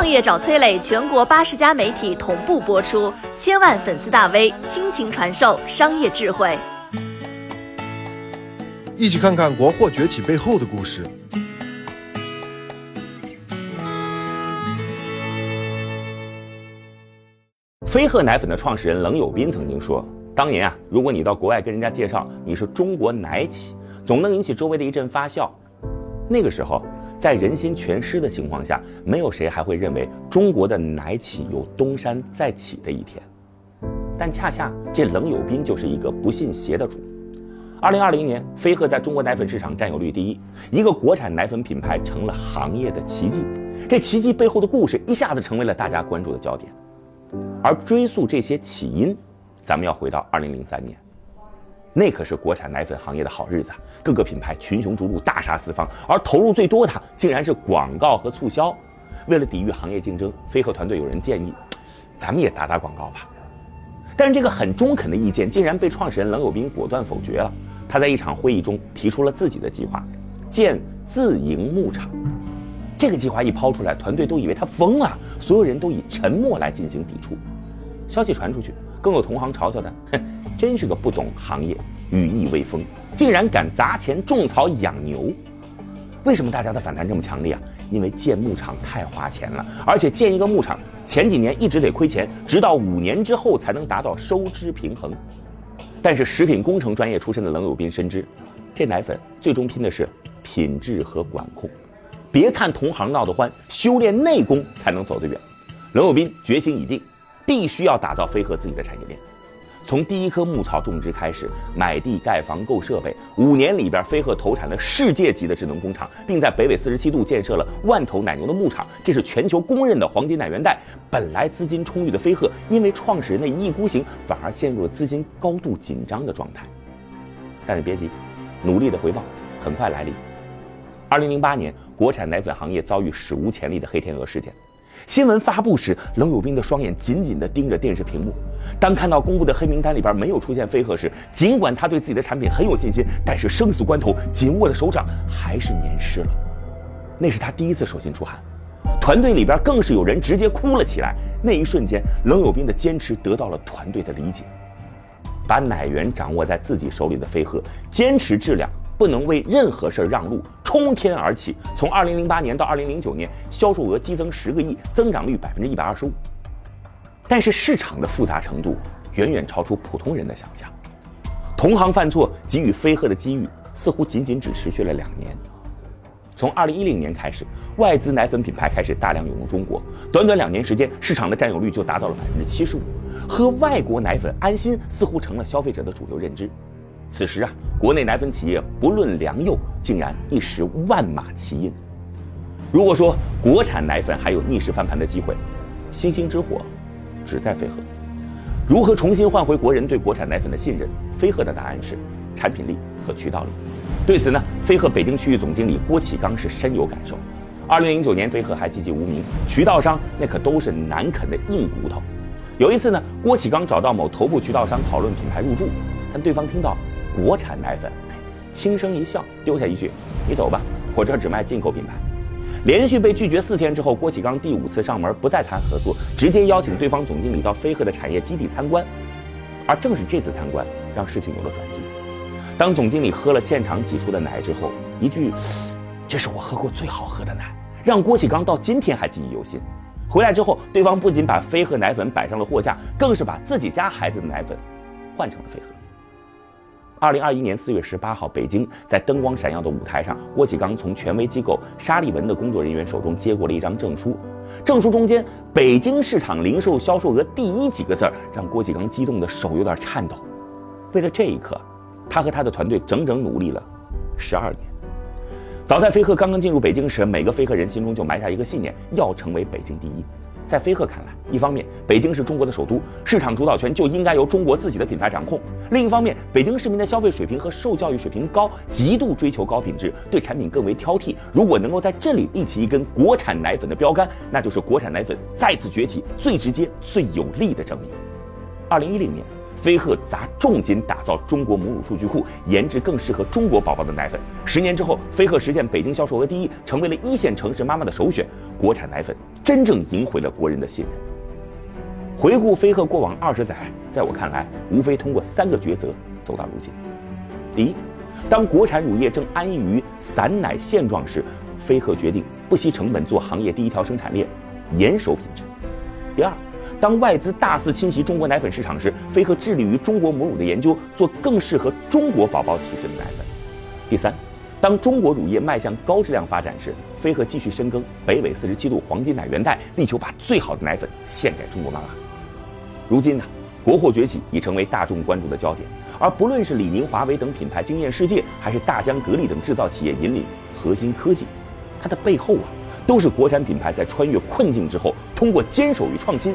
创业找崔磊，全国八十家媒体同步播出，千万粉丝大 V 倾情传授商业智慧。一起看看国货崛起背后的故事。飞鹤奶粉的创始人冷友斌曾经说：“当年啊，如果你到国外跟人家介绍你是中国奶企，总能引起周围的一阵发笑。那个时候，在人心全失的情况下，没有谁还会认为中国的奶企有东山再起的一天。但恰恰这冷有斌就是一个不信邪的主。二零二零年，飞鹤在中国奶粉市场占有率第一，一个国产奶粉品牌成了行业的奇迹。这奇迹背后的故事一下子成为了大家关注的焦点。”而追溯这些起因，咱们要回到二零零三年，那可是国产奶粉行业的好日子，各个品牌群雄逐鹿，大杀四方，而投入最多的竟然是广告和促销。为了抵御行业竞争，飞鹤团队有人建议，咱们也打打广告吧。但是这个很中肯的意见，竟然被创始人冷有斌果断否决了。他在一场会议中提出了自己的计划，建自营牧场。这个计划一抛出来，团队都以为他疯了，所有人都以沉默来进行抵触。消息传出去，更有同行嘲笑他：“哼，真是个不懂行业、羽翼未丰，竟然敢砸钱种草养牛。”为什么大家的反弹这么强烈啊？因为建牧场太花钱了，而且建一个牧场前几年一直得亏钱，直到五年之后才能达到收支平衡。但是食品工程专业出身的冷有斌深知，这奶粉最终拼的是品质和管控。别看同行闹得欢，修炼内功才能走得远。冷有斌决心已定，必须要打造飞鹤自己的产业链。从第一棵牧草种植开始，买地盖房购设备，五年里边，飞鹤投产了世界级的智能工厂，并在北纬四十七度建设了万头奶牛的牧场，这是全球公认的黄金奶源带。本来资金充裕的飞鹤，因为创始人的一意孤行，反而陷入了资金高度紧张的状态。但是别急，努力的回报很快来临。二零零八年，国产奶粉行业遭遇史无前例的黑天鹅事件。新闻发布时，冷有斌的双眼紧紧地盯着电视屏幕。当看到公布的黑名单里边没有出现飞鹤时，尽管他对自己的产品很有信心，但是生死关头，紧握的手掌还是黏湿了。那是他第一次手心出汗，团队里边更是有人直接哭了起来。那一瞬间，冷有斌的坚持得到了团队的理解。把奶源掌握在自己手里的飞鹤，坚持质量。不能为任何事儿让路，冲天而起。从二零零八年到二零零九年，销售额激增十个亿，增长率百分之一百二十五。但是市场的复杂程度远远超出普通人的想象，同行犯错，给予飞鹤的机遇似乎仅仅只持续了两年。从二零一零年开始，外资奶粉品牌开始大量涌入中国，短短两年时间，市场的占有率就达到了百分之七十五。喝外国奶粉安心，似乎成了消费者的主流认知。此时啊，国内奶粉企业不论良莠，竟然一时万马齐喑。如果说国产奶粉还有逆势翻盘的机会，星星之火只在飞鹤。如何重新换回国人对国产奶粉的信任？飞鹤的答案是产品力和渠道力。对此呢，飞鹤北京区域总经理郭启刚是深有感受。二零零九年，飞鹤还寂寂无名，渠道商那可都是难啃的硬骨头。有一次呢，郭启刚找到某头部渠道商讨论品牌入驻，但对方听到。国产奶粉，轻声一笑，丢下一句：“你走吧，我这只卖进口品牌。”连续被拒绝四天之后，郭启刚第五次上门，不再谈合作，直接邀请对方总经理到飞鹤的产业基地参观。而正是这次参观，让事情有了转机。当总经理喝了现场挤出的奶之后，一句：“这是我喝过最好喝的奶”，让郭启刚到今天还记忆犹新。回来之后，对方不仅把飞鹤奶粉摆上了货架，更是把自己家孩子的奶粉换成了飞鹤。二零二一年四月十八号，北京在灯光闪耀的舞台上，郭启刚从权威机构沙利文的工作人员手中接过了一张证书。证书中间“北京市场零售销售额第一”几个字儿，让郭启刚激动的手有点颤抖。为了这一刻，他和他的团队整整努力了十二年。早在飞鹤刚刚进入北京时，每个飞鹤人心中就埋下一个信念：要成为北京第一。在飞鹤看来，一方面北京是中国的首都，市场主导权就应该由中国自己的品牌掌控；另一方面，北京市民的消费水平和受教育水平高，极度追求高品质，对产品更为挑剔。如果能够在这里立起一根国产奶粉的标杆，那就是国产奶粉再次崛起最直接、最有力的证明。二零一零年，飞鹤砸重金打造中国母乳数据库，研制更适合中国宝宝的奶粉。十年之后，飞鹤实现北京销售额第一，成为了一线城市妈妈的首选。国产奶粉真正赢回了国人的信任。回顾飞鹤过往二十载，在我看来，无非通过三个抉择走到如今。第一，当国产乳业正安于散奶现状时，飞鹤决定不惜成本做行业第一条生产链，严守品质。第二，当外资大肆侵袭中国奶粉市场时，飞鹤致力于中国母乳的研究，做更适合中国宝宝体质的奶粉。第三，当中国乳业迈向高质量发展时，飞鹤继续深耕北纬四十七度黄金奶源带，力求把最好的奶粉献给中国妈妈。如今呢，国货崛起已成为大众关注的焦点，而不论是李宁、华为等品牌惊艳世界，还是大疆、格力等制造企业引领核心科技，它的背后啊，都是国产品牌在穿越困境之后，通过坚守与创新。